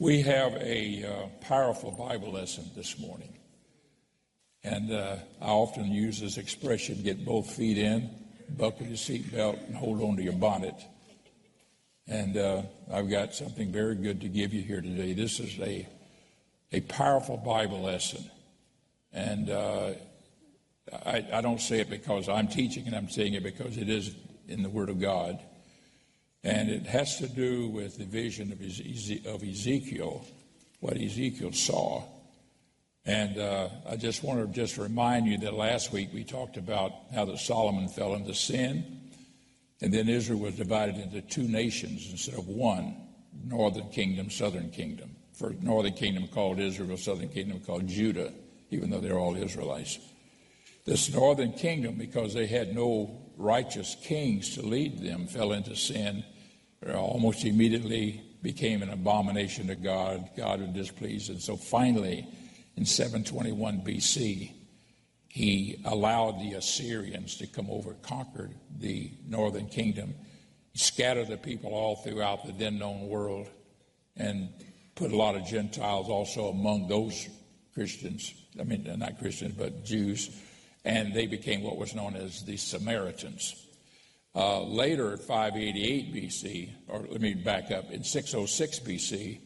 We have a uh, powerful Bible lesson this morning. And uh, I often use this expression get both feet in, buckle your seatbelt, and hold on to your bonnet. And uh, I've got something very good to give you here today. This is a, a powerful Bible lesson. And uh, I, I don't say it because I'm teaching it, I'm saying it because it is in the Word of God. And it has to do with the vision of, of Ezekiel, what Ezekiel saw. And uh, I just want to just remind you that last week we talked about how that Solomon fell into sin, and then Israel was divided into two nations instead of one, northern kingdom, southern kingdom. For northern kingdom called Israel, southern kingdom called Judah, even though they're all Israelites. This northern kingdom, because they had no righteous kings to lead them, fell into sin, almost immediately became an abomination to God. God was displeased. And so finally, in 721 BC, he allowed the Assyrians to come over, conquered the northern kingdom, scattered the people all throughout the then known world, and put a lot of Gentiles also among those Christians. I mean, not Christians, but Jews and they became what was known as the Samaritans. Uh, later, 588 BC, or let me back up, in 606 BC,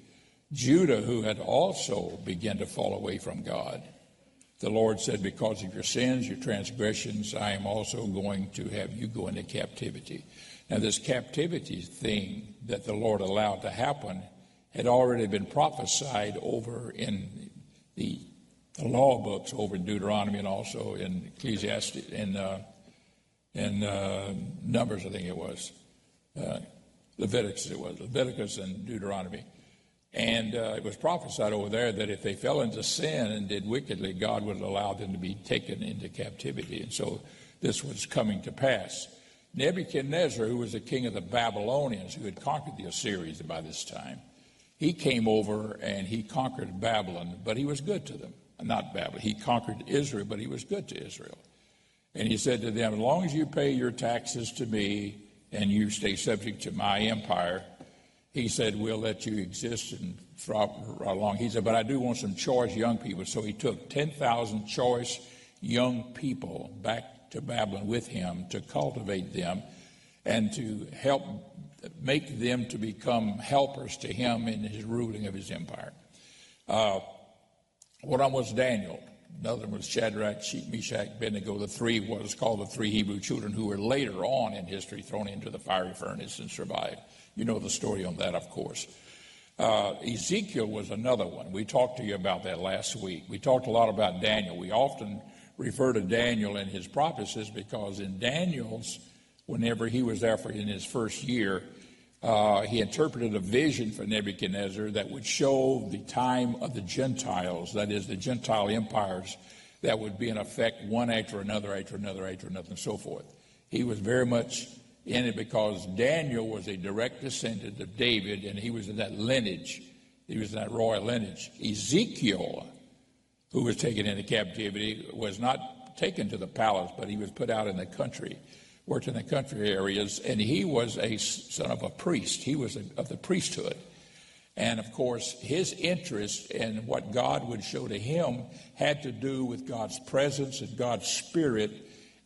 Judah, who had also begun to fall away from God, the Lord said, Because of your sins, your transgressions, I am also going to have you go into captivity. Now, this captivity thing that the Lord allowed to happen had already been prophesied over in the the law books over in Deuteronomy and also in Ecclesiastes in uh, in uh, Numbers, I think it was uh, Leviticus. It was Leviticus and Deuteronomy, and uh, it was prophesied over there that if they fell into sin and did wickedly, God would allow them to be taken into captivity, and so this was coming to pass. Nebuchadnezzar, who was the king of the Babylonians, who had conquered the Assyrians by this time, he came over and he conquered Babylon, but he was good to them not Babylon. He conquered Israel, but he was good to Israel. And he said to them, As long as you pay your taxes to me and you stay subject to my empire, he said, We'll let you exist and right along. He said, But I do want some choice young people. So he took 10,000 choice young people back to Babylon with him to cultivate them and to help make them to become helpers to him in his ruling of his empire. Uh, one was Daniel. Another was Shadrach, Meshach, Abednego. The three was called the three Hebrew children who were later on in history thrown into the fiery furnace and survived. You know the story on that, of course. Uh, Ezekiel was another one. We talked to you about that last week. We talked a lot about Daniel. We often refer to Daniel and his prophecies because in Daniel's, whenever he was there for in his first year, uh, he interpreted a vision for Nebuchadnezzar that would show the time of the Gentiles, that is, the Gentile empires that would be in effect one after another, after another, after another, and so forth. He was very much in it because Daniel was a direct descendant of David, and he was in that lineage. He was in that royal lineage. Ezekiel, who was taken into captivity, was not taken to the palace, but he was put out in the country worked in the country areas, and he was a son of a priest. He was a, of the priesthood. And of course, his interest in what God would show to him had to do with God's presence and God's spirit,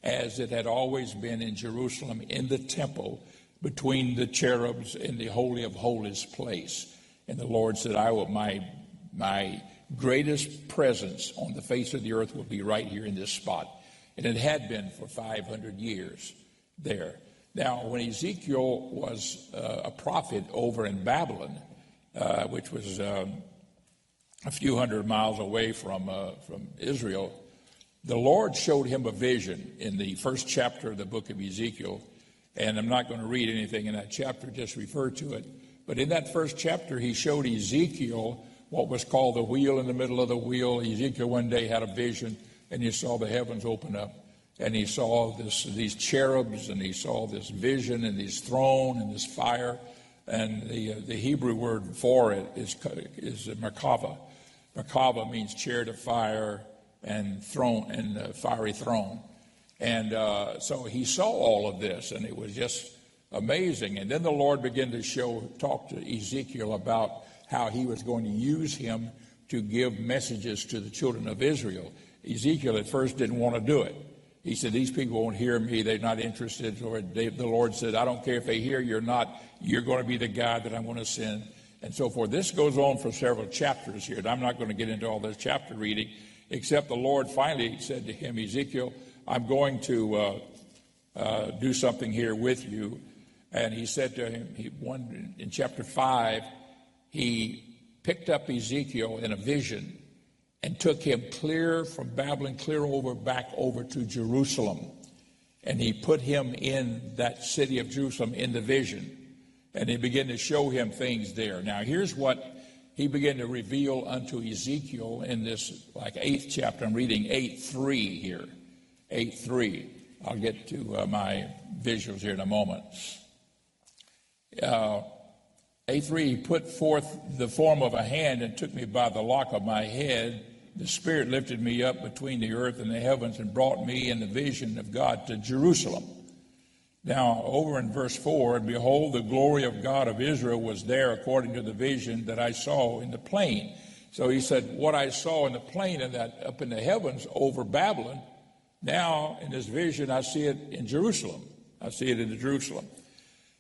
as it had always been in Jerusalem in the temple between the cherubs in the Holy of Holies place. And the Lord said, I will, my, my greatest presence on the face of the earth will be right here in this spot. And it had been for 500 years there. Now, when Ezekiel was uh, a prophet over in Babylon, uh, which was um, a few hundred miles away from, uh, from Israel, the Lord showed him a vision in the first chapter of the book of Ezekiel. And I'm not going to read anything in that chapter, just refer to it. But in that first chapter, he showed Ezekiel what was called the wheel in the middle of the wheel. Ezekiel one day had a vision, and he saw the heavens open up and he saw this, these cherubs, and he saw this vision, and this throne, and this fire. And the, uh, the Hebrew word for it is, is Merkava. Merkava means chariot of fire and throne and uh, fiery throne. And uh, so he saw all of this, and it was just amazing. And then the Lord began to show, talk to Ezekiel about how he was going to use him to give messages to the children of Israel. Ezekiel at first didn't want to do it. He said, These people won't hear me. They're not interested. Or they, the Lord said, I don't care if they hear you or not. You're going to be the guy that I'm going to send, and so forth. This goes on for several chapters here, and I'm not going to get into all this chapter reading, except the Lord finally said to him, Ezekiel, I'm going to uh, uh, do something here with you. And he said to him, he, one, in chapter 5, he picked up Ezekiel in a vision and took him clear from Babylon, clear over, back over to Jerusalem. And he put him in that city of Jerusalem in the vision. And he began to show him things there. Now, here's what he began to reveal unto Ezekiel in this, like, eighth chapter. I'm reading 8 3 here. 8 3. I'll get to uh, my visuals here in a moment. Uh, 8 3, put forth the form of a hand and took me by the lock of my head. The Spirit lifted me up between the earth and the heavens and brought me in the vision of God to Jerusalem. Now, over in verse 4, and behold, the glory of God of Israel was there according to the vision that I saw in the plain. So he said, What I saw in the plain and that up in the heavens over Babylon, now in this vision, I see it in Jerusalem. I see it in Jerusalem.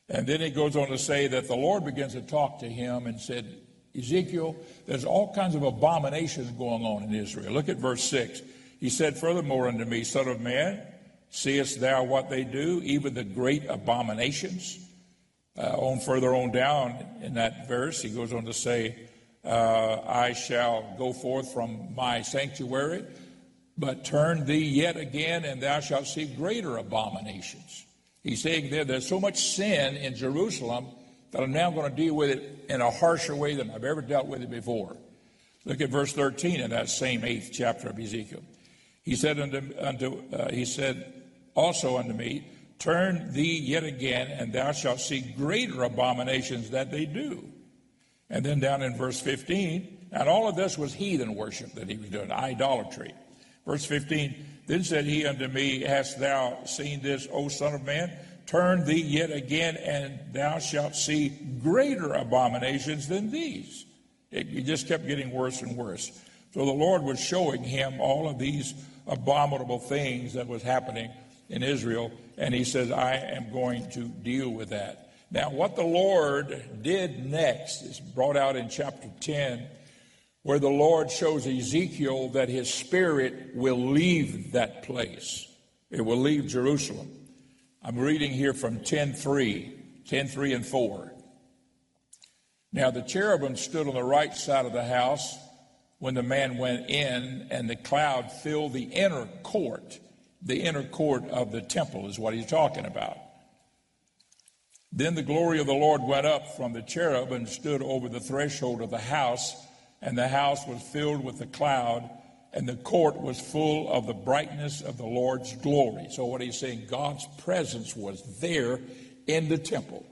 And then he goes on to say that the Lord begins to talk to him and said, Ezekiel, there's all kinds of abominations going on in Israel. Look at verse 6. He said, Furthermore unto me, Son of man, seest thou what they do, even the great abominations? Uh, on further on down in that verse, he goes on to say, uh, I shall go forth from my sanctuary, but turn thee yet again, and thou shalt see greater abominations. He's saying there, there's so much sin in Jerusalem that I'm now going to deal with it in a harsher way than I've ever dealt with it before. Look at verse 13 in that same eighth chapter of Ezekiel. He said unto, unto uh, he said also unto me, Turn thee yet again, and thou shalt see greater abominations that they do. And then down in verse 15, and all of this was heathen worship that he was doing, idolatry. Verse 15, then said he unto me, Hast thou seen this, O Son of Man? Turn thee yet again, and thou shalt see greater abominations than these. It, just kept getting worse and worse. So the Lord was showing him all of these abominable things that was happening in Israel, and he says, I am going to deal with that. Now, what the Lord did next is brought out in chapter 10 where the Lord shows Ezekiel that his spirit will leave that place. It will leave Jerusalem. I'm reading here from 10:3, 10:3 and 4. Now the cherubim stood on the right side of the house when the man went in, and the cloud filled the inner court. The inner court of the temple is what he's talking about. Then the glory of the Lord went up from the cherub and stood over the threshold of the house and the house was filled with the cloud, and the court was full of the brightness of the Lord's glory. So, what he's saying, God's presence was there in the temple.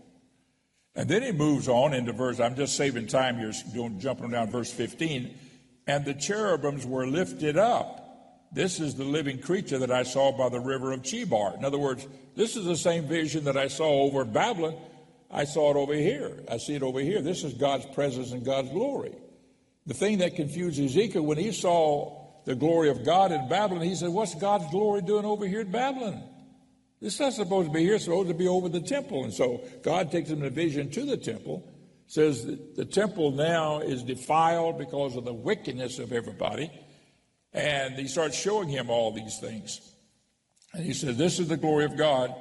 And then he moves on into verse, I'm just saving time here, doing, jumping down verse 15. And the cherubims were lifted up. This is the living creature that I saw by the river of Chebar. In other words, this is the same vision that I saw over Babylon. I saw it over here. I see it over here. This is God's presence and God's glory. The thing that confused Ezekiel when he saw the glory of God in Babylon, he said, What's God's glory doing over here in Babylon? This is not supposed to be here, it's supposed to be over the temple. And so God takes him in a vision to the temple, says the temple now is defiled because of the wickedness of everybody. And he starts showing him all these things. And he says, This is the glory of God.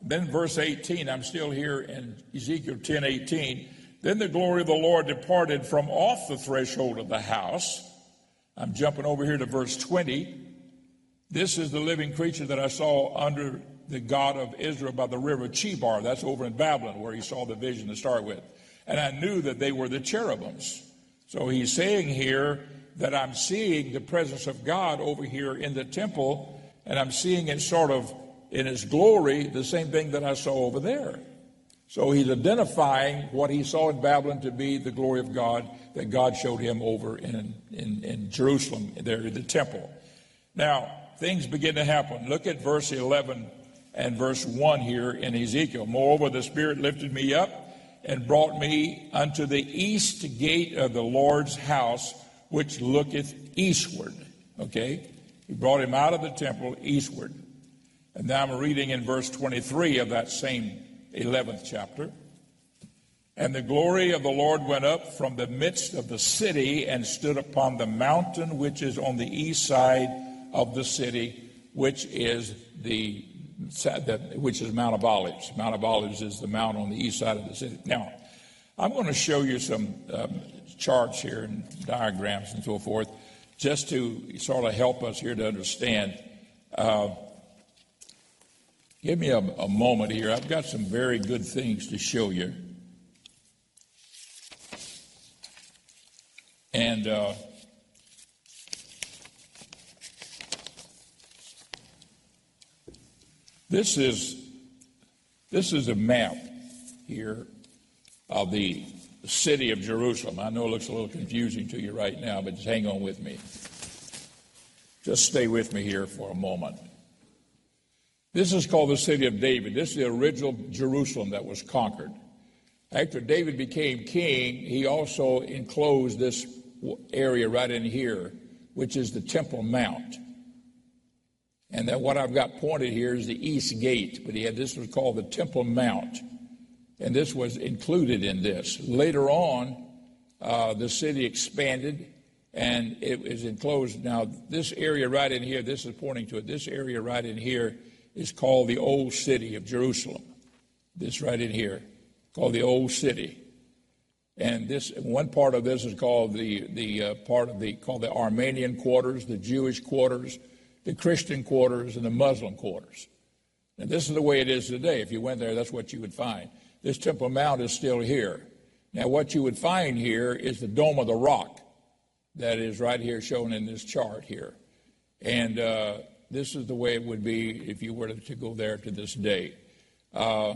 Then verse 18, I'm still here in Ezekiel 10 18. Then the glory of the Lord departed from off the threshold of the house. I'm jumping over here to verse 20. This is the living creature that I saw under the God of Israel by the river Chebar. That's over in Babylon where he saw the vision to start with. And I knew that they were the cherubims. So he's saying here that I'm seeing the presence of God over here in the temple, and I'm seeing it sort of in his glory, the same thing that I saw over there. So he's identifying what he saw in Babylon to be the glory of God that God showed him over in, in, in Jerusalem, there in the temple. Now, things begin to happen. Look at verse 11 and verse 1 here in Ezekiel. Moreover, the Spirit lifted me up and brought me unto the east gate of the Lord's house, which looketh eastward. Okay? He brought him out of the temple eastward. And now I'm reading in verse 23 of that same 11th chapter. And the glory of the Lord went up from the midst of the city and stood upon the mountain which is on the east side of the city, which is the which is Mount of Olives. Mount of Olives is the mount on the east side of the city. Now, I'm going to show you some um, charts here and diagrams and so forth, just to sort of help us here to understand. Uh, give me a, a moment here. I've got some very good things to show you. And uh, this is this is a map here of the city of Jerusalem. I know it looks a little confusing to you right now, but just hang on with me. Just stay with me here for a moment. This is called the city of David. This is the original Jerusalem that was conquered. After David became king, he also enclosed this area right in here, which is the Temple Mount. And then what I've got pointed here is the East Gate, but he had this was called the Temple Mount. And this was included in this. Later on, uh, the city expanded and it was enclosed. Now, this area right in here, this is pointing to it, this area right in here is called the Old City of Jerusalem. This right in here, called the Old City. And this one part of this is called the the uh, part of the called the Armenian quarters, the Jewish quarters, the Christian quarters, and the Muslim quarters. And this is the way it is today. If you went there, that's what you would find. This Temple Mount is still here. Now, what you would find here is the Dome of the Rock that is right here shown in this chart here. And uh, this is the way it would be if you were to go there to this day. Uh,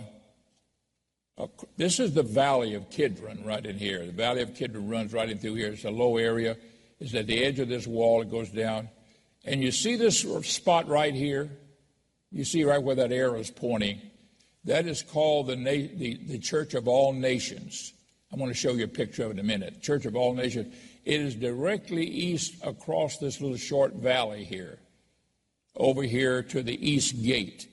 this is the valley of Kidron right in here. The valley of Kidron runs right in through here. It's a low area. It's at the edge of this wall. It goes down. And you see this spot right here? You see right where that arrow is pointing? That is called the, na- the, the Church of All Nations. I'm going to show you a picture of it in a minute. Church of All Nations. It is directly east across this little short valley here, over here to the east gate.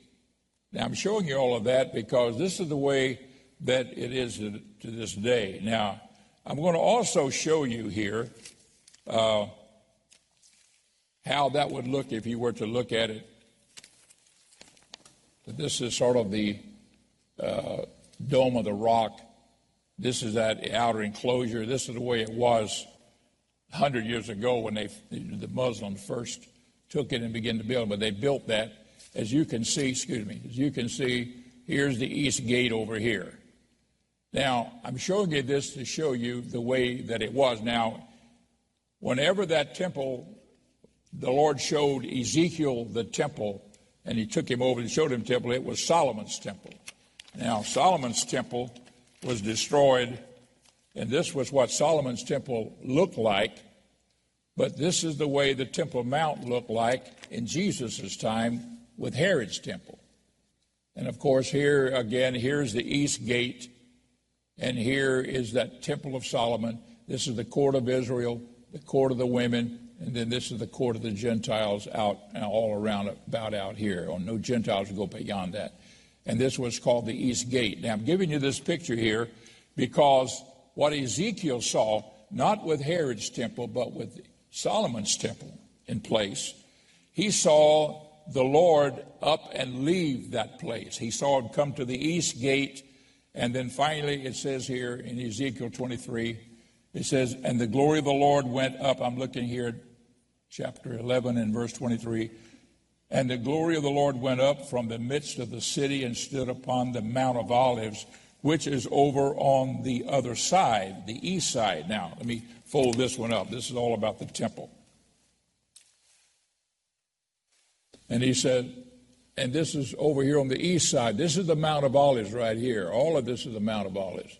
Now, I'm showing you all of that because this is the way that it is to, this day. Now, I'm going to also show you here uh, how that would look if you were to look at it. This is sort of the uh, dome of the rock. This is that outer enclosure. This is the way it was 100 years ago when they, the Muslims first took it and began to build. But they built that, as you can see, excuse me, as you can see, here's the east gate over here. Now, I'm showing you this to show you the way that it was. Now, whenever that temple, the Lord showed Ezekiel the temple, and he took him over and showed him temple, it was Solomon's temple. Now, Solomon's temple was destroyed, and this was what Solomon's temple looked like, but this is the way the Temple Mount looked like in Jesus' time with Herod's temple. And of course, here again, here's the east gate and here is that Temple of Solomon. This is the court of Israel, the court of the women, and then this is the court of the Gentiles out all around about out here. Oh, no Gentiles go beyond that. And this was called the East Gate. Now I'm giving you this picture here because what Ezekiel saw, not with Herod's temple, but with Solomon's temple in place, he saw the Lord up and leave that place. He saw him come to the East Gate and then finally, it says here in Ezekiel 23, it says, And the glory of the Lord went up. I'm looking here at chapter 11 and verse 23. And the glory of the Lord went up from the midst of the city and stood upon the Mount of Olives, which is over on the other side, the east side. Now, let me fold this one up. This is all about the temple. And he said, and this is over here on the east side. This is the Mount of Olives right here. All of this is the Mount of Olives.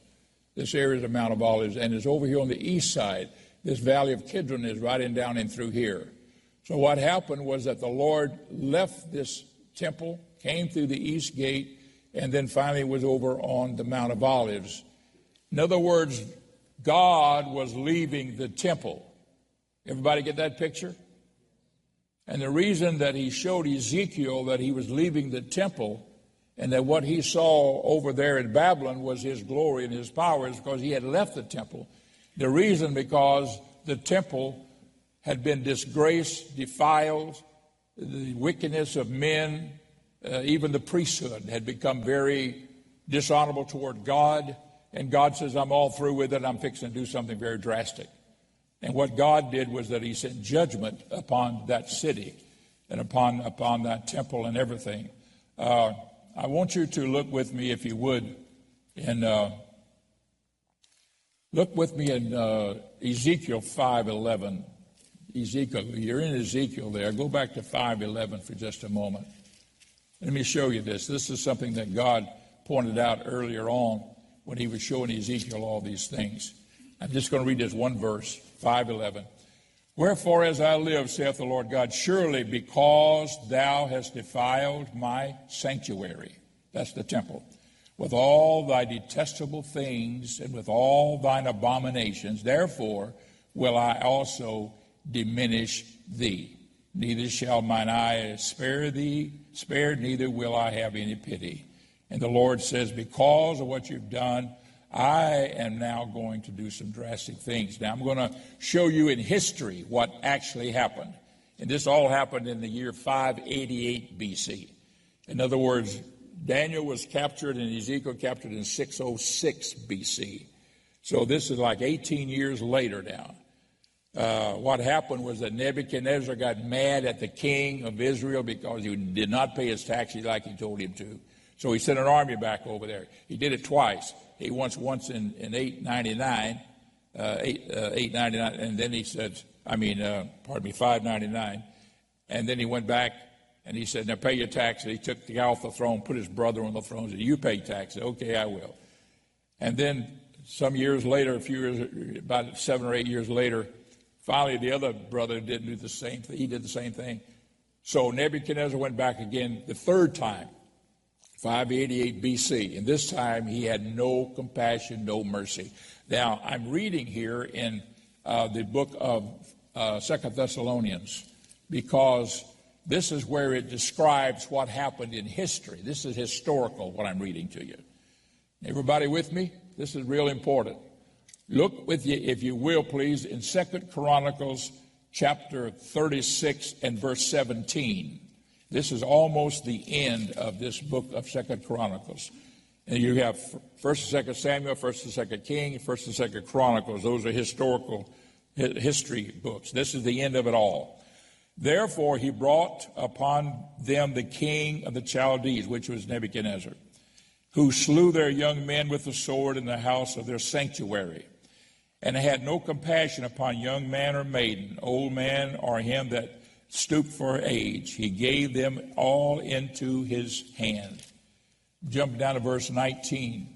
This area is the Mount of Olives, and it's over here on the east side. This valley of Kidron is right in down in through here. So what happened was that the Lord left this temple, came through the east gate, and then finally was over on the Mount of Olives. In other words, God was leaving the temple. Everybody get that picture? And the reason that he showed Ezekiel that he was leaving the temple and that what he saw over there in Babylon was his glory and his power is because he had left the temple. The reason because the temple had been disgraced, defiled, the wickedness of men, uh, even the priesthood had become very dishonorable toward God. And God says, I'm all through with it. I'm fixing to do something very drastic. And what God did was that He sent judgment upon that city and upon, upon that temple and everything. Uh, I want you to look with me, if you would, in uh, look with me in uh, Ezekiel 5:11. Ezekiel, you're in Ezekiel there. Go back to 5:11 for just a moment. Let me show you this. This is something that God pointed out earlier on when He was showing Ezekiel all these things. I'm just going to read this one verse. 5:11. Wherefore as I live saith the Lord God surely because thou hast defiled my sanctuary that's the temple with all thy detestable things and with all thine abominations therefore will I also diminish thee neither shall mine eye spare thee spare neither will I have any pity and the Lord says because of what you've done I am now going to do some drastic things. Now, I'm going to show you in history what actually happened. And this all happened in the year 588 BC. In other words, Daniel was captured and Ezekiel captured in 606 BC. So this is like 18 years later now. Uh, what happened was that Nebuchadnezzar got mad at the king of Israel because he did not pay his taxes like he told him to. So he sent an army back over there. He did it twice. He once once in, in 899, uh, 8, uh, 899, and then he said, I mean, uh, pardon me, 599. And then he went back and he said, now pay your taxes. He took the guy off the throne, put his brother on the throne, said, you pay taxes. Okay, I will. And then some years later, a few years, about seven or eight years later, finally the other brother didn't do the same thing. He did the same thing. So Nebuchadnezzar went back again the third time. 588 BC. And this time he had no compassion, no mercy. Now, I'm reading here in uh, the book of uh, Second Thessalonians because this is where it describes what happened in history. This is historical, what I'm reading to you. Everybody with me? This is real important. Look with you, if you will, please, in Second Chronicles chapter 36 and verse 17. This is almost the end of this book of Second Chronicles. And you have First and Second Samuel, First and Second King, First and Second Chronicles. Those are historical history books. This is the end of it all. Therefore, he brought upon them the king of the Chaldees, which was Nebuchadnezzar, who slew their young men with the sword in the house of their sanctuary, and had no compassion upon young man or maiden, old man or him that stooped for age. He gave them all into his hand. Jump down to verse 19.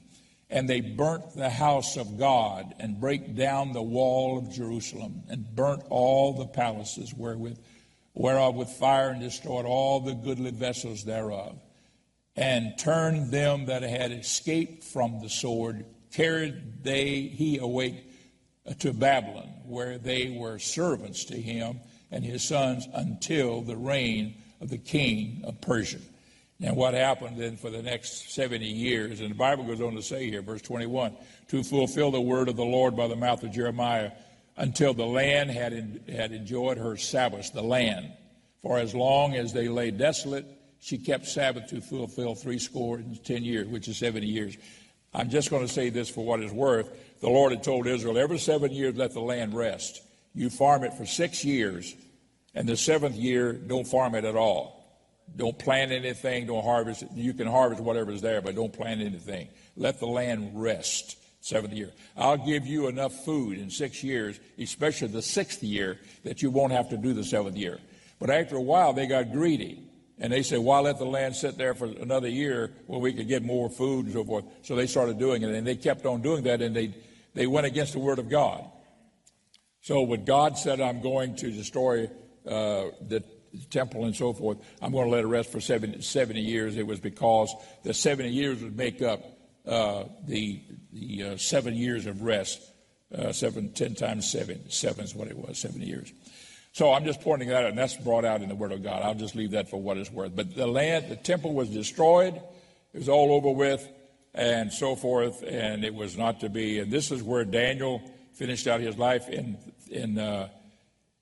And they burnt the house of God and break down the wall of Jerusalem and burnt all the palaces wherewith, whereof with fire and destroyed all the goodly vessels thereof and turned them that had escaped from the sword, carried they he away to Babylon, where they were servants to him and his sons until the reign of the king of Persia. Now, what happened then for the next 70 years? And the Bible goes on to say here, verse 21, to fulfill the word of the Lord by the mouth of Jeremiah, until the land had, had enjoyed her Sabbath, the land. For as long as they lay desolate, she kept Sabbath to fulfill three score and ten years, which is 70 years. I'm just going to say this for what it's worth. The Lord had told Israel, every seven years let the land rest. You farm it for six years, and the seventh year, don't farm it at all. Don't plant anything, don't harvest it. You can harvest whatever's there, but don't plant anything. Let the land rest. Seventh year. I'll give you enough food in six years, especially the sixth year, that you won't have to do the seventh year. But after a while, they got greedy. And they said, why let the land sit there for another year when we could get more food and so forth? So they started doing it, and they kept on doing that, and they, they went against the Word of God. So when God said, I'm going to destroy uh, the temple and so forth, I'm going to let it rest for 70, 70, years, it was because the 70 years would make up uh, the, the uh, seven years of rest. Uh, seven, ten times seven. Seven is what it was, seven years. So I'm just pointing that out, and that's brought out in the Word of God. I'll just leave that for what it's worth. But the land, the temple was destroyed. It was all over with, and so forth, and it was not to be. And this is where Daniel finished out his life in in uh,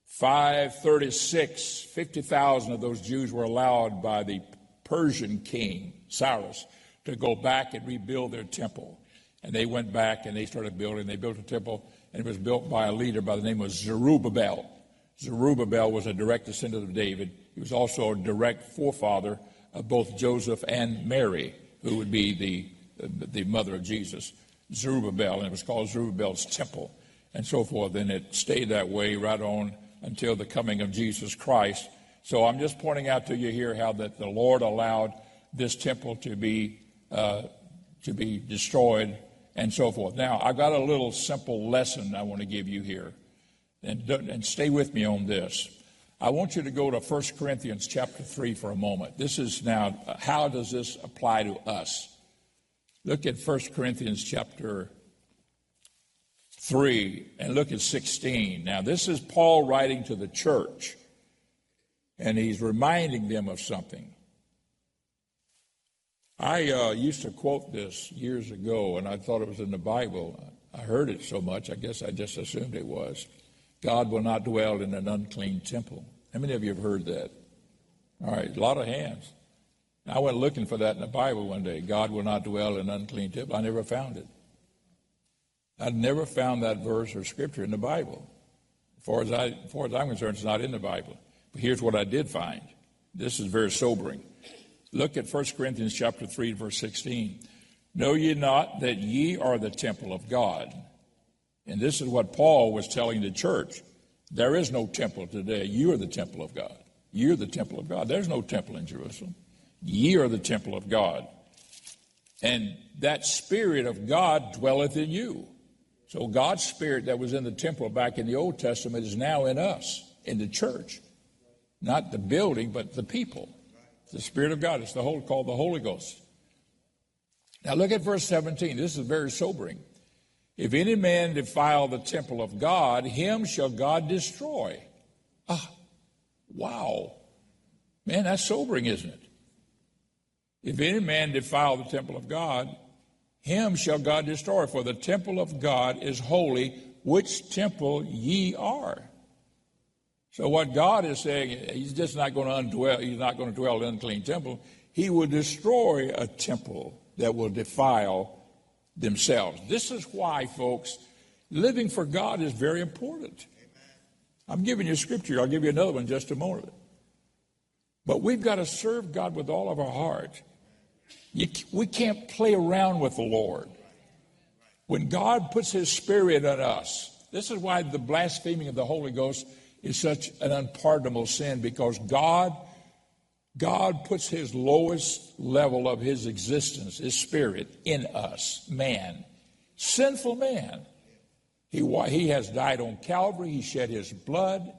536. Fifty thousand of those Jews were allowed by the Persian king Cyrus to go back and rebuild their temple. And they went back and they started building. They built a temple, and it was built by a leader by the name of Zerubbabel. Zerubbabel was a direct descendant of David. He was also a direct forefather of both Joseph and Mary, who would be the, the mother of Jesus. Zerubbabel, and it was called Zerubbabel's temple, and so forth. And it stayed that way right on until the coming of Jesus Christ. So I'm just pointing out to you here how that the Lord allowed this temple to be uh, to be destroyed and so forth. Now, I've got a little simple lesson I want to give you here. And, and stay with me on this. I want you to go to 1 Corinthians chapter 3 for a moment. This is now, how does this apply to us? Look at 1 Corinthians chapter 3 and look at 16. Now, this is Paul writing to the church, and he's reminding them of something. I uh, used to quote this years ago, and I thought it was in the Bible. I heard it so much, I guess I just assumed it was. God will not dwell in an unclean temple. How many of you have heard that? All right, a lot of hands. I went looking for that in the Bible one day. God will not dwell in an unclean temple. I never found it. I never found that verse or scripture in the Bible. As far as, I, as far as I'm concerned, it's not in the Bible. But here's what I did find. This is very sobering. Look at 1 Corinthians chapter 3, verse 16. Know ye not that ye are the temple of God? And this is what Paul was telling the church. There is no temple today. You are the temple of God. You're the temple of God. There's no temple in Jerusalem. Ye are the temple of God. And that Spirit of God dwelleth in you. So God's Spirit that was in the temple back in the Old Testament is now in us, in the church. Not the building, but the people. The Spirit of God. It's the whole called the Holy Ghost. Now look at verse 17. This is very sobering. If any man defile the temple of God, him shall God destroy. Ah, wow. Man, that's sobering, isn't it? If any man defile the temple of God, him shall God destroy. For the temple of God is holy, which temple ye are. So what God is saying, He's just not going to undwell, He's not going to dwell in an unclean temple. He will destroy a temple that will defile themselves. This is why, folks, living for God is very important. I'm giving you scripture. I'll give you another one just a moment. But we've got to serve God with all of our heart. You, we can't play around with the Lord. When God puts His Spirit in us, this is why the blaspheming of the Holy Ghost is such an unpardonable sin because God God puts his lowest level of his existence, his spirit, in us, man, sinful man. He, he has died on Calvary, he shed his blood,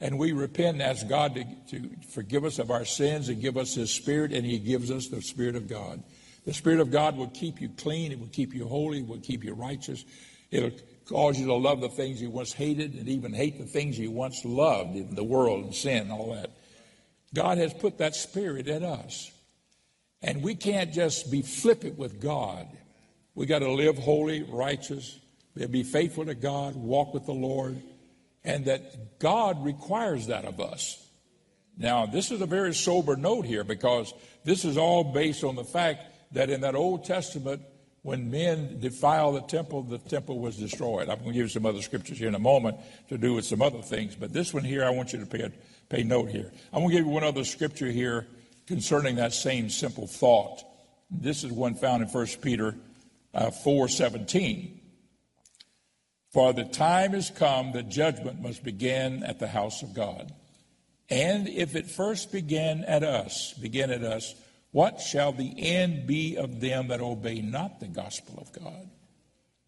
and we repent and ask God to, to forgive us of our sins and give us his spirit, and he gives us the spirit of God. The spirit of God will keep you clean, it will keep you holy, it will keep you righteous. It'll cause you to love the things you once hated and even hate the things you once loved in the world and sin and all that. God has put that spirit in us. And we can't just be flippant with God. We got to live holy, righteous, be faithful to God, walk with the Lord, and that God requires that of us. Now, this is a very sober note here because this is all based on the fact that in that Old Testament, when men defiled the temple, the temple was destroyed. I'm going to give you some other scriptures here in a moment to do with some other things, but this one here I want you to pay Pay note here. I'm going to give you one other scripture here concerning that same simple thought. This is one found in 1 Peter uh, 4 17. For the time is come that judgment must begin at the house of God. And if it first began at us, begin at us, what shall the end be of them that obey not the gospel of God?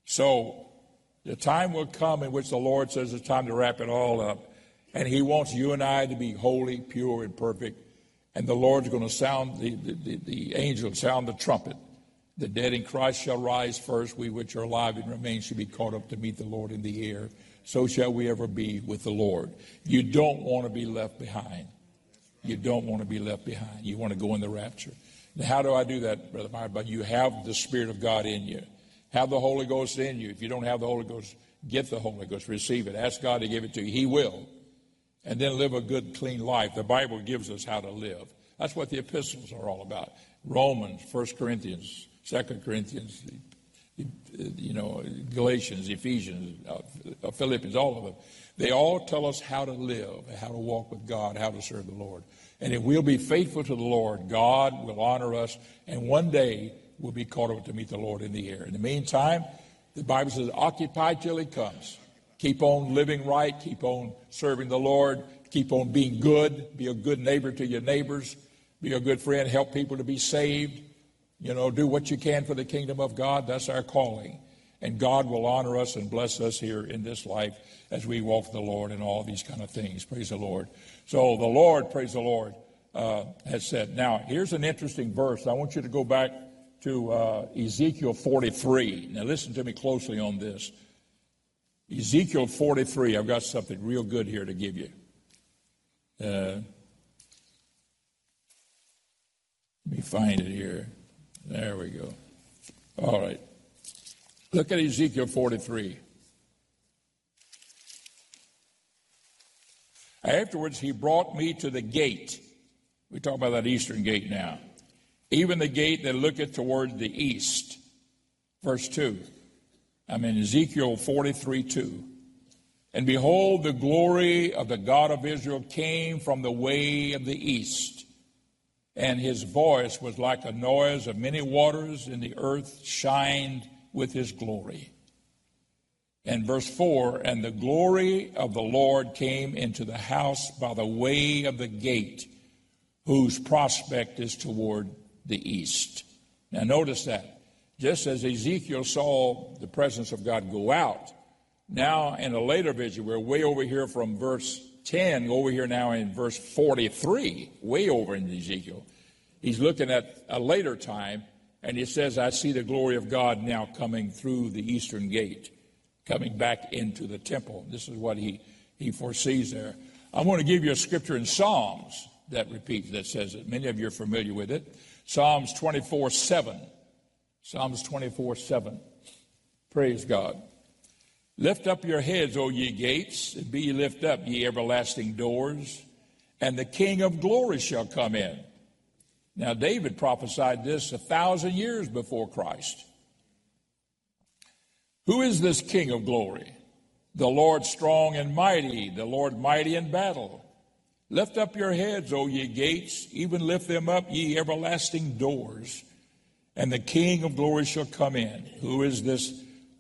So the time will come in which the Lord says it's time to wrap it all up. And He wants you and I to be holy, pure, and perfect. And the Lord's going to sound, the, the, the angel sound the trumpet. The dead in Christ shall rise first. We which are alive and remain shall be caught up to meet the Lord in the air. So shall we ever be with the Lord. You don't want to be left behind. You don't want to be left behind. You want to go in the rapture. Now, how do I do that, Brother Meyer? But you have the Spirit of God in you. Have the Holy Ghost in you. If you don't have the Holy Ghost, get the Holy Ghost. Receive it. Ask God to give it to you. He will. And then live a good, clean life. The Bible gives us how to live. That's what the epistles are all about. Romans, 1 Corinthians, 2 Corinthians, you know, Galatians, Ephesians, uh, Philippians, all of them. They all tell us how to live, how to walk with God, how to serve the Lord. And if we'll be faithful to the Lord, God will honor us, and one day we'll be called up to meet the Lord in the air. In the meantime, the Bible says, occupy till he comes. Keep on living right, keep on serving the Lord, keep on being good, be a good neighbor to your neighbors, be a good friend, help people to be saved. You know, do what you can for the kingdom of God. That's our calling. And God will honor us and bless us here in this life as we walk with the Lord and all these kind of things. Praise the Lord. So the Lord, praise the Lord, uh, has said. Now, here's an interesting verse. I want you to go back to uh, Ezekiel 43. Now, listen to me closely on this. Ezekiel 43. I've got something real good here to give you. Uh, let me find it here. There we go. All right. Look at Ezekiel 43. Afterwards, he brought me to the gate. We talk about that eastern gate now. Even the gate that looketh toward the east. Verse 2. I'm in Ezekiel 43 2. And behold, the glory of the God of Israel came from the way of the east. And his voice was like a noise of many waters, and the earth shined with his glory. And verse 4 And the glory of the Lord came into the house by the way of the gate, whose prospect is toward the east. Now, notice that. Just as Ezekiel saw the presence of God go out, now in a later vision, we're way over here from verse 10, over here now in verse 43, way over in Ezekiel. He's looking at a later time and he says, I see the glory of God now coming through the eastern gate, coming back into the temple. This is what he, he foresees there. I'm going to give you a scripture in Psalms that repeats, that says it. Many of you are familiar with it. Psalms 24 7. Psalms 24 7. Praise God. Lift up your heads, O ye gates, and be ye lift up, ye everlasting doors, and the King of glory shall come in. Now, David prophesied this a thousand years before Christ. Who is this King of glory? The Lord strong and mighty, the Lord mighty in battle. Lift up your heads, O ye gates, even lift them up, ye everlasting doors, and the King of glory shall come in. Who is this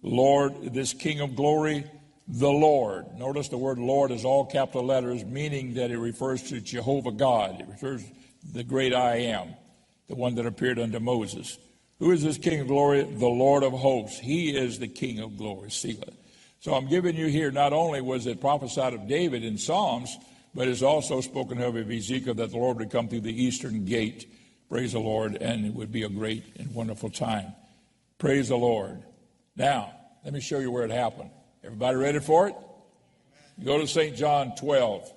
Lord, this King of glory? The Lord. Notice the word Lord is all capital letters, meaning that it refers to Jehovah God. It refers the great I am, the one that appeared unto Moses. Who is this King of glory? The Lord of hosts. He is the King of glory. Selah. So I'm giving you here, not only was it prophesied of David in Psalms, but it's also spoken of of Ezekiel that the Lord would come through the eastern gate. Praise the Lord, and it would be a great and wonderful time. Praise the Lord. Now, let me show you where it happened. Everybody ready for it? go to St. John 12.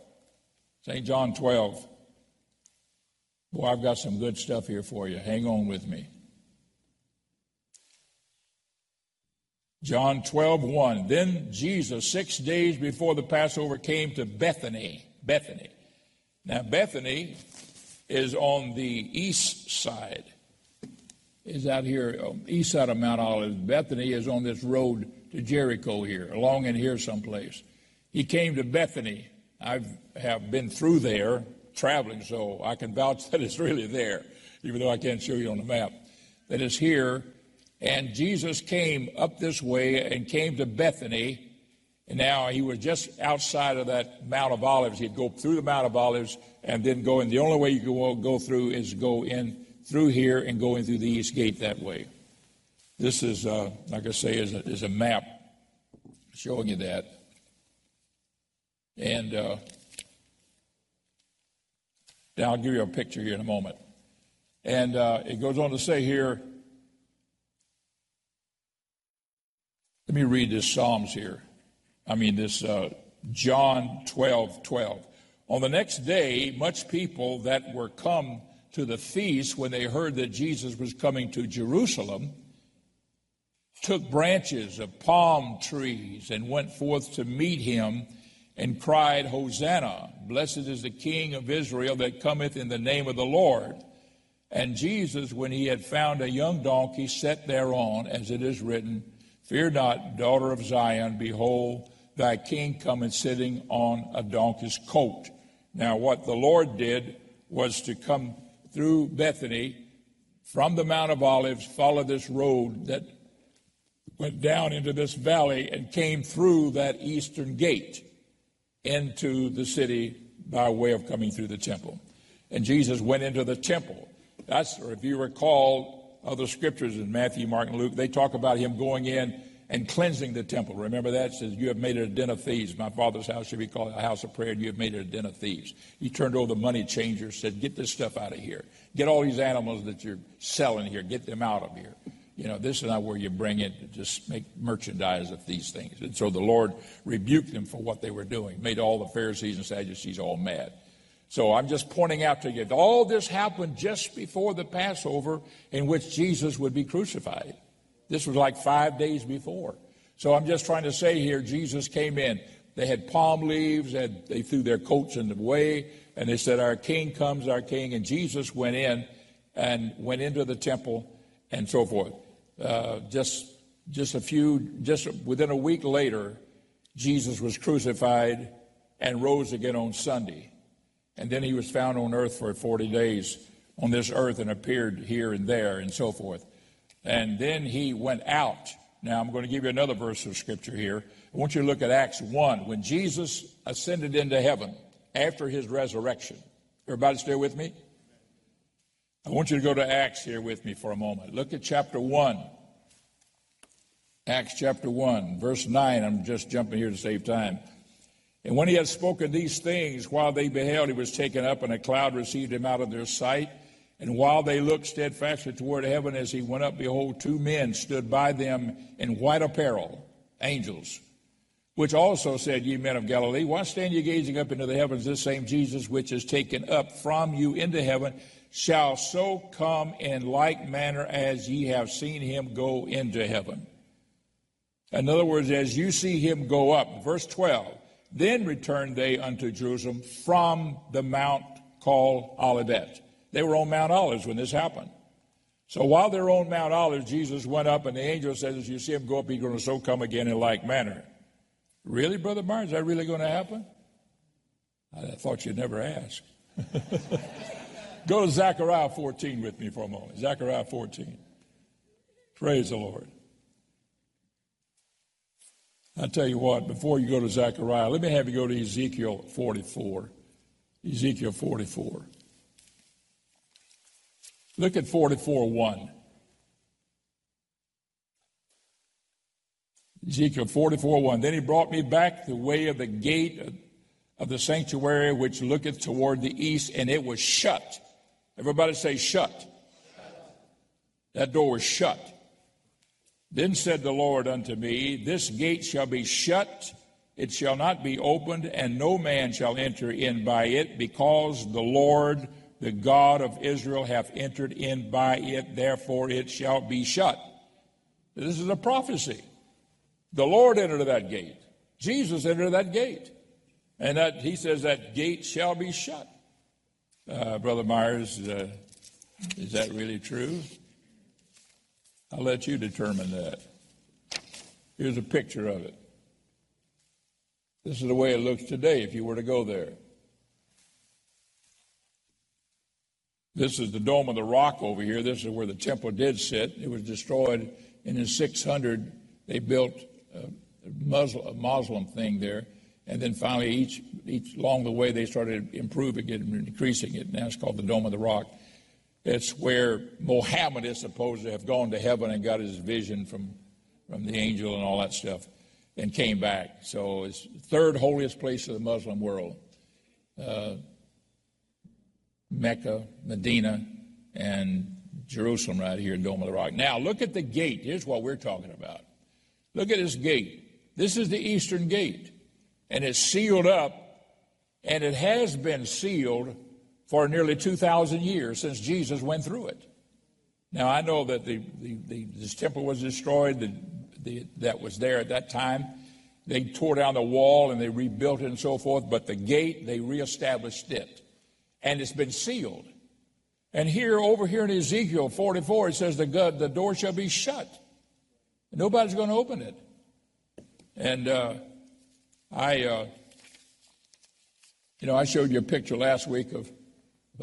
St. John 12. Boy, I've got some good stuff here for you. Hang on with me. John 12, 1. Then Jesus, six days before the Passover, came to Bethany. Bethany. Now, Bethany is on the east side. Is out here, um, east side of Mount Olives. Bethany is on this road to Jericho here, along in here someplace. He came to Bethany. I have been through there traveling, so I can vouch that it's really there, even though I can't show you on the map. That it's here. And Jesus came up this way and came to Bethany. And now he was just outside of that Mount of Olives. He'd go through the Mount of Olives and then go in. The only way you can go through is go in through here and going through the east gate that way. This is, uh, like I say, is a, is a map showing you that. And uh, now, I'll give you a picture here in a moment. And uh, it goes on to say here Let me read this Psalms here. I mean, this uh, John 12 12. On the next day, much people that were come to the feast when they heard that Jesus was coming to Jerusalem took branches of palm trees and went forth to meet him and cried, Hosanna! Blessed is the King of Israel that cometh in the name of the Lord. And Jesus, when he had found a young donkey, sat thereon, as it is written, Fear not, daughter of Zion, behold, thy king cometh sitting on a donkey's coat. Now, what the Lord did was to come through Bethany from the Mount of Olives, follow this road that went down into this valley and came through that eastern gate into the city by way of coming through the temple. And Jesus went into the temple. That's, or if you recall other scriptures in Matthew, Mark, and Luke, they talk about him going in and cleansing the temple. Remember that? It says, You have made it a den of thieves. My father's house should be called a house of prayer, and you have made it a den of thieves. He turned over the money changers, said, Get this stuff out of here. Get all these animals that you're selling here, get them out of here. You know, this is not where you bring it to just make merchandise of these things. And so the Lord rebuked them for what they were doing, made all the Pharisees and Sadducees all mad. So I'm just pointing out to you, all this happened just before the Passover in which Jesus would be crucified. This was like five days before. So I'm just trying to say here, Jesus came in. They had palm leaves, and they threw their coats in the way, and they said, Our king comes, our king. And Jesus went in and went into the temple and so forth. Uh, just, just a few, just within a week later, Jesus was crucified and rose again on Sunday. And then he was found on earth for 40 days on this earth and appeared here and there and so forth. And then he went out. Now, I'm going to give you another verse of scripture here. I want you to look at Acts 1. When Jesus ascended into heaven after his resurrection. Everybody still with me? I want you to go to Acts here with me for a moment. Look at chapter 1. Acts chapter 1, verse 9. I'm just jumping here to save time. And when he had spoken these things, while they beheld, he was taken up, and a cloud received him out of their sight. And while they looked steadfastly toward heaven as he went up, behold, two men stood by them in white apparel, angels, which also said, Ye men of Galilee, why stand ye gazing up into the heavens? This same Jesus, which is taken up from you into heaven, shall so come in like manner as ye have seen him go into heaven. In other words, as you see him go up, verse 12, then returned they unto Jerusalem from the mount called Olivet. They were on Mount Olives when this happened. So while they're on Mount Olives, Jesus went up, and the angel says, As you see him go up, he's going to so come again in like manner. Really, Brother Barnes? Is that really going to happen? I thought you'd never ask. go to Zechariah 14 with me for a moment. Zechariah 14. Praise the Lord. I tell you what, before you go to Zechariah, let me have you go to Ezekiel 44. Ezekiel 44. Look at 44 1. Ezekiel 44 1. Then he brought me back the way of the gate of the sanctuary which looketh toward the east, and it was shut. Everybody say shut. That door was shut. Then said the Lord unto me, This gate shall be shut, it shall not be opened, and no man shall enter in by it, because the Lord the God of Israel hath entered in by it, therefore it shall be shut. This is a prophecy. The Lord entered that gate. Jesus entered that gate. And that he says that gate shall be shut. Uh, Brother Myers, uh, is that really true? I'll let you determine that. Here's a picture of it. This is the way it looks today if you were to go there. This is the Dome of the Rock over here. This is where the temple did sit. It was destroyed, and in 600 they built a Muslim, a Muslim thing there, and then finally each each along the way they started improving it and increasing it. Now it's called the Dome of the Rock. It's where Mohammed is supposed to have gone to heaven and got his vision from from the angel and all that stuff, and came back. So it's the third holiest place of the Muslim world. Uh, Mecca, Medina, and Jerusalem right here in Dome of the Rock. Now, look at the gate. Here's what we're talking about. Look at this gate. This is the eastern gate, and it's sealed up, and it has been sealed for nearly 2,000 years since Jesus went through it. Now, I know that the, the, the this temple was destroyed, the, the, that was there at that time. They tore down the wall and they rebuilt it and so forth, but the gate, they reestablished it. And it's been sealed. And here, over here in Ezekiel 44, it says the, the door shall be shut. Nobody's going to open it. And uh, I, uh, you know, I showed you a picture last week of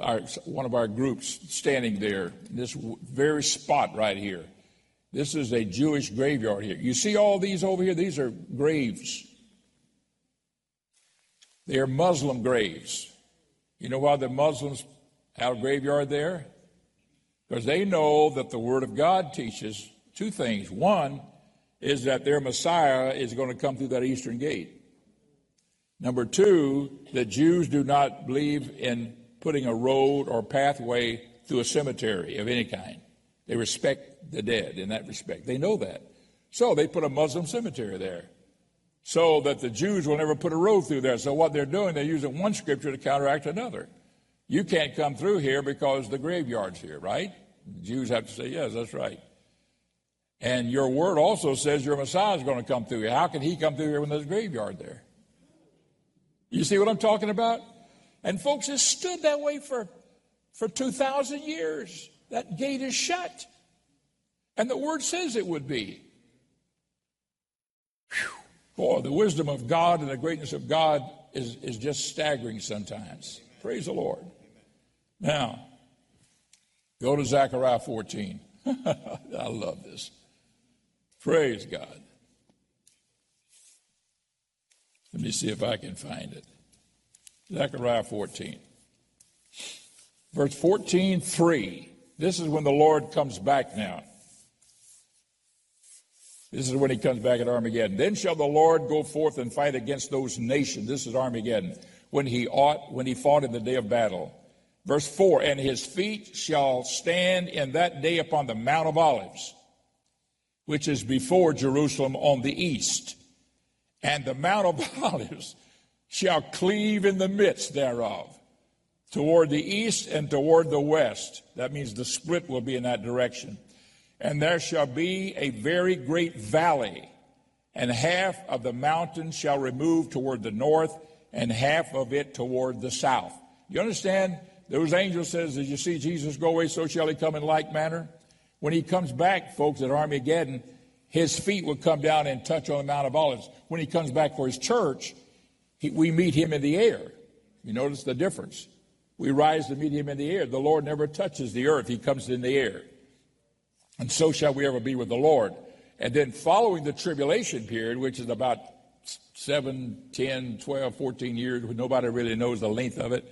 our, one of our groups standing there, this very spot right here. This is a Jewish graveyard here. You see all these over here? These are graves. They are Muslim graves. You know why the Muslims have a graveyard there? Because they know that the Word of God teaches two things. One is that their Messiah is going to come through that eastern gate. Number two, that Jews do not believe in putting a road or pathway through a cemetery of any kind. They respect the dead in that respect. They know that. So they put a Muslim cemetery there so that the Jews will never put a road through there. So what they're doing, they're using one scripture to counteract another. You can't come through here because the graveyard's here, right? The Jews have to say, yes, that's right. And your word also says your Messiah is going to come through here. How can he come through here when there's a graveyard there? You see what I'm talking about? And folks, it stood that way for, for 2,000 years. That gate is shut. And the word says it would be. Whew. Boy, the wisdom of God and the greatness of God is, is just staggering sometimes. Praise the Lord. Now, go to Zechariah 14. I love this. Praise God. Let me see if I can find it. Zechariah 14. Verse 14, 3. This is when the Lord comes back now. This is when he comes back at Armageddon. Then shall the Lord go forth and fight against those nations. This is Armageddon. When he ought, when he fought in the day of battle. Verse 4 And his feet shall stand in that day upon the Mount of Olives, which is before Jerusalem on the east. And the Mount of Olives shall cleave in the midst thereof, toward the east and toward the west. That means the split will be in that direction. And there shall be a very great valley, and half of the mountain shall remove toward the north, and half of it toward the south. You understand? Those angels says, as you see Jesus go away, so shall he come in like manner. When he comes back, folks, at Armageddon, his feet will come down and touch on the Mount of Olives. When he comes back for his church, he, we meet him in the air. You notice the difference. We rise to meet him in the air. The Lord never touches the earth, he comes in the air. And so shall we ever be with the Lord. And then following the tribulation period, which is about 7, 10, 12, 14 years, nobody really knows the length of it,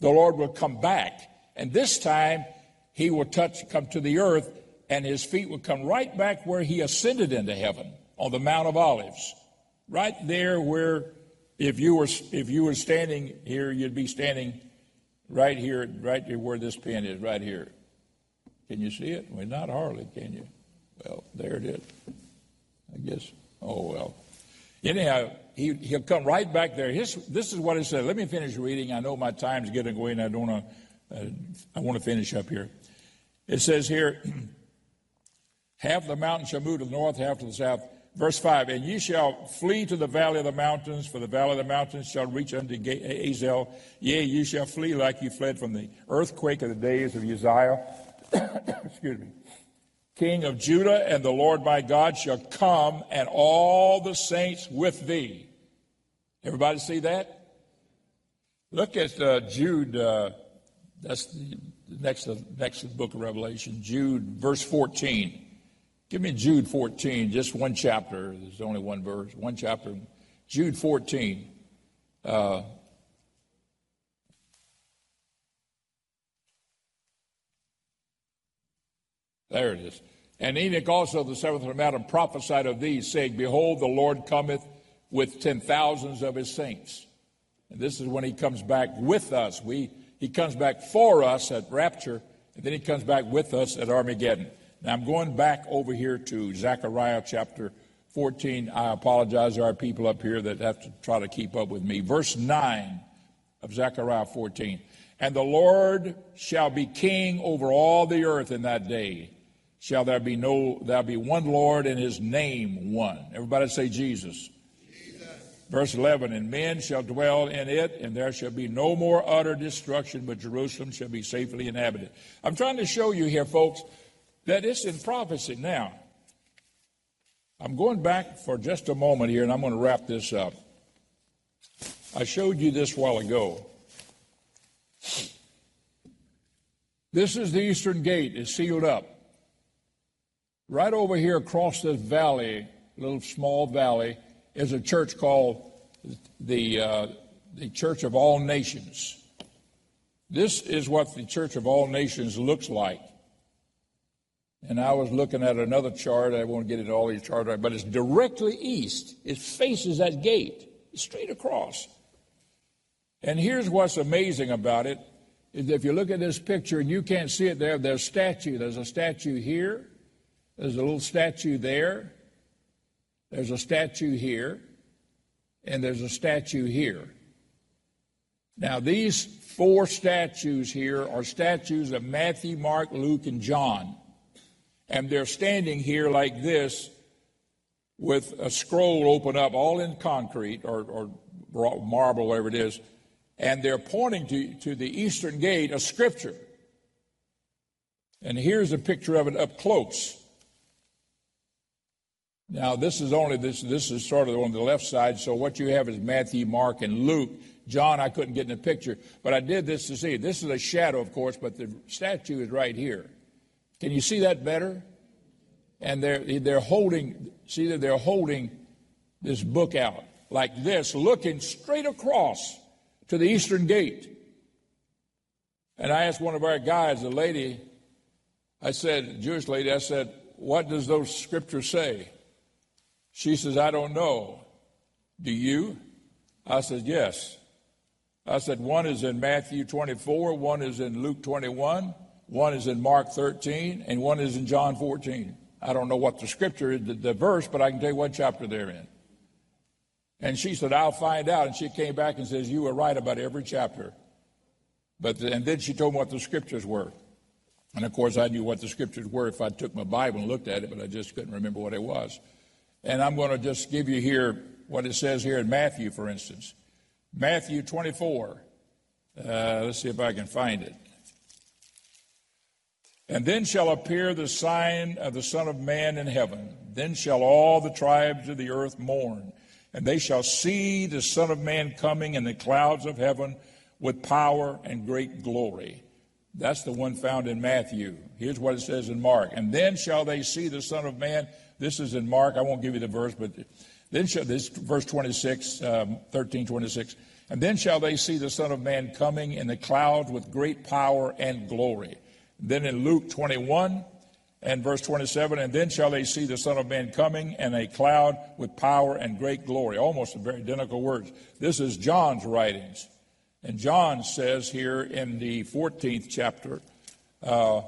the Lord will come back. And this time, he will touch, come to the earth, and his feet will come right back where he ascended into heaven on the Mount of Olives. Right there where, if you were, if you were standing here, you'd be standing right here, right here where this pin is, right here. Can you see it? Well, not hardly, can you? Well, there it is. I guess. Oh, well. Anyhow, he, he'll come right back there. His, this is what it said. Let me finish reading. I know my time's getting away, and I don't want. Uh, I want to finish up here. It says here, half the mountain shall move to the north, half to the south. Verse 5, and ye shall flee to the valley of the mountains, for the valley of the mountains shall reach unto Azal. Yea, ye shall flee like ye fled from the earthquake of the days of Uzziah. Excuse me king of Judah, and the Lord my God shall come, and all the saints with thee. Everybody see that? Look at uh, Jude. Uh, that's the next uh, next book of Revelation. Jude, verse fourteen. Give me Jude fourteen, just one chapter. There's only one verse, one chapter. Jude fourteen. Uh, There it is. And Enoch also, the seventh from Adam, prophesied of these, saying, Behold, the Lord cometh with ten thousands of his saints. And this is when he comes back with us. We, he comes back for us at rapture, and then he comes back with us at Armageddon. Now I'm going back over here to Zechariah chapter 14. I apologize. There are people up here that have to try to keep up with me. Verse 9 of Zechariah 14. And the Lord shall be king over all the earth in that day. Shall there be no, there'll be one Lord and his name one. Everybody say Jesus. Verse 11, and men shall dwell in it, and there shall be no more utter destruction, but Jerusalem shall be safely inhabited. I'm trying to show you here, folks, that it's in prophecy. Now, I'm going back for just a moment here, and I'm going to wrap this up. I showed you this while ago. This is the eastern gate. It's sealed up. Right over here across this valley, little small valley, is a church called the, uh, the Church of All Nations. This is what the Church of All Nations looks like. And I was looking at another chart. I won't get into all these charts, right? but it's directly east. It faces that gate, straight across. And here's what's amazing about it is if you look at this picture and you can't see it there, there's a statue. There's a statue here. There's a little statue there. There's a statue here, and there's a statue here. Now, these four statues here are statues of Matthew, Mark, Luke, and John. And they're standing here like this with a scroll open up, all in concrete or, or marble, whatever it is. And they're pointing to, to the eastern gate, a scripture. And here's a picture of it up close. Now, this is only this. This is sort of on the left side. So what you have is Matthew, Mark, and Luke. John, I couldn't get in the picture, but I did this to see. This is a shadow, of course, but the statue is right here. Can you see that better? And they're they're holding. See that they're holding this book out like this, looking straight across to the eastern gate. And I asked one of our guys, a lady. I said, Jewish lady. I said, "What does those scriptures say?" She says, I don't know. Do you? I said, Yes. I said, One is in Matthew 24, one is in Luke 21, one is in Mark 13, and one is in John 14. I don't know what the scripture is, the, the verse, but I can tell you what chapter they're in. And she said, I'll find out. And she came back and says, You were right about every chapter. But and then she told me what the scriptures were. And of course, I knew what the scriptures were if I took my Bible and looked at it, but I just couldn't remember what it was. And I'm going to just give you here what it says here in Matthew, for instance. Matthew 24. Uh, let's see if I can find it. And then shall appear the sign of the Son of Man in heaven. Then shall all the tribes of the earth mourn. And they shall see the Son of Man coming in the clouds of heaven with power and great glory. That's the one found in Matthew. Here's what it says in Mark. And then shall they see the Son of Man this is in Mark. I won't give you the verse, but then shall, this verse 26, um, 13, 26. And then shall they see the Son of Man coming in the clouds with great power and glory. Then in Luke 21 and verse 27, and then shall they see the Son of Man coming in a cloud with power and great glory. Almost very identical words. This is John's writings. And John says here in the 14th chapter, uh,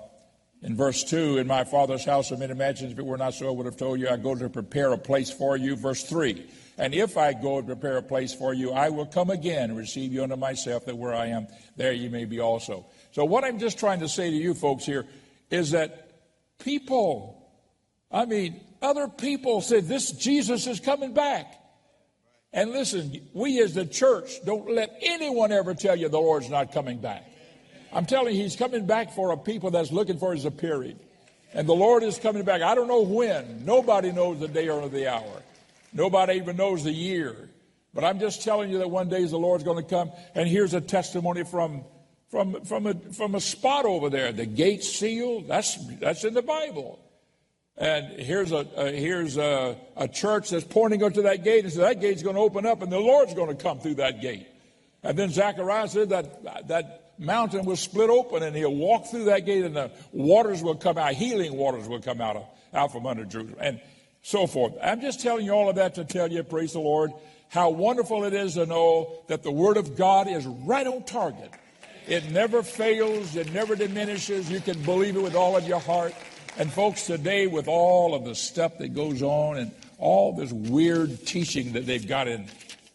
in verse 2, in my Father's house are many mansions. If it were not so, I would have told you, I go to prepare a place for you. Verse 3, and if I go and prepare a place for you, I will come again and receive you unto myself, that where I am, there you may be also. So, what I'm just trying to say to you folks here is that people, I mean, other people said, This Jesus is coming back. And listen, we as the church don't let anyone ever tell you the Lord's not coming back. I'm telling you, he's coming back for a people that's looking for his appearing. And the Lord is coming back. I don't know when. Nobody knows the day or the hour. Nobody even knows the year. But I'm just telling you that one day the Lord's going to come. And here's a testimony from, from, from, a, from a spot over there. The gate sealed. That's, that's in the Bible. And here's a, a here's a, a, church that's pointing up to that gate and says that gate's going to open up and the Lord's going to come through that gate. And then Zechariah said that that mountain will split open and he'll walk through that gate and the waters will come out, healing waters will come out, of, out from under Jerusalem and so forth. I'm just telling you all of that to tell you, praise the Lord, how wonderful it is to know that the Word of God is right on target. It never fails, it never diminishes. You can believe it with all of your heart. And folks, today, with all of the stuff that goes on and all this weird teaching that they've got in.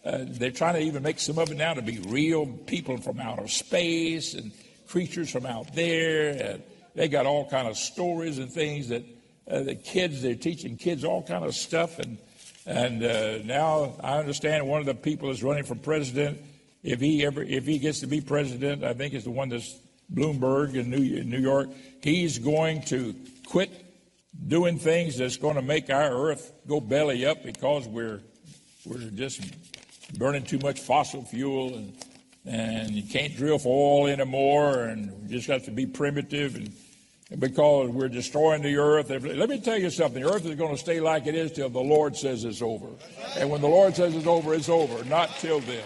Uh, they're trying to even make some of it now to be real people from outer space and creatures from out there. And they got all kind of stories and things that uh, the kids they're teaching kids all kind of stuff. And and uh, now I understand one of the people is running for president. If he ever if he gets to be president, I think is the one that's Bloomberg in New, in New York. He's going to quit doing things that's going to make our earth go belly up because we're we're just burning too much fossil fuel and and you can't drill for oil anymore and we just have to be primitive and because we're destroying the earth. Let me tell you something. The earth is going to stay like it is till the Lord says it's over. And when the Lord says it's over, it's over, not till then.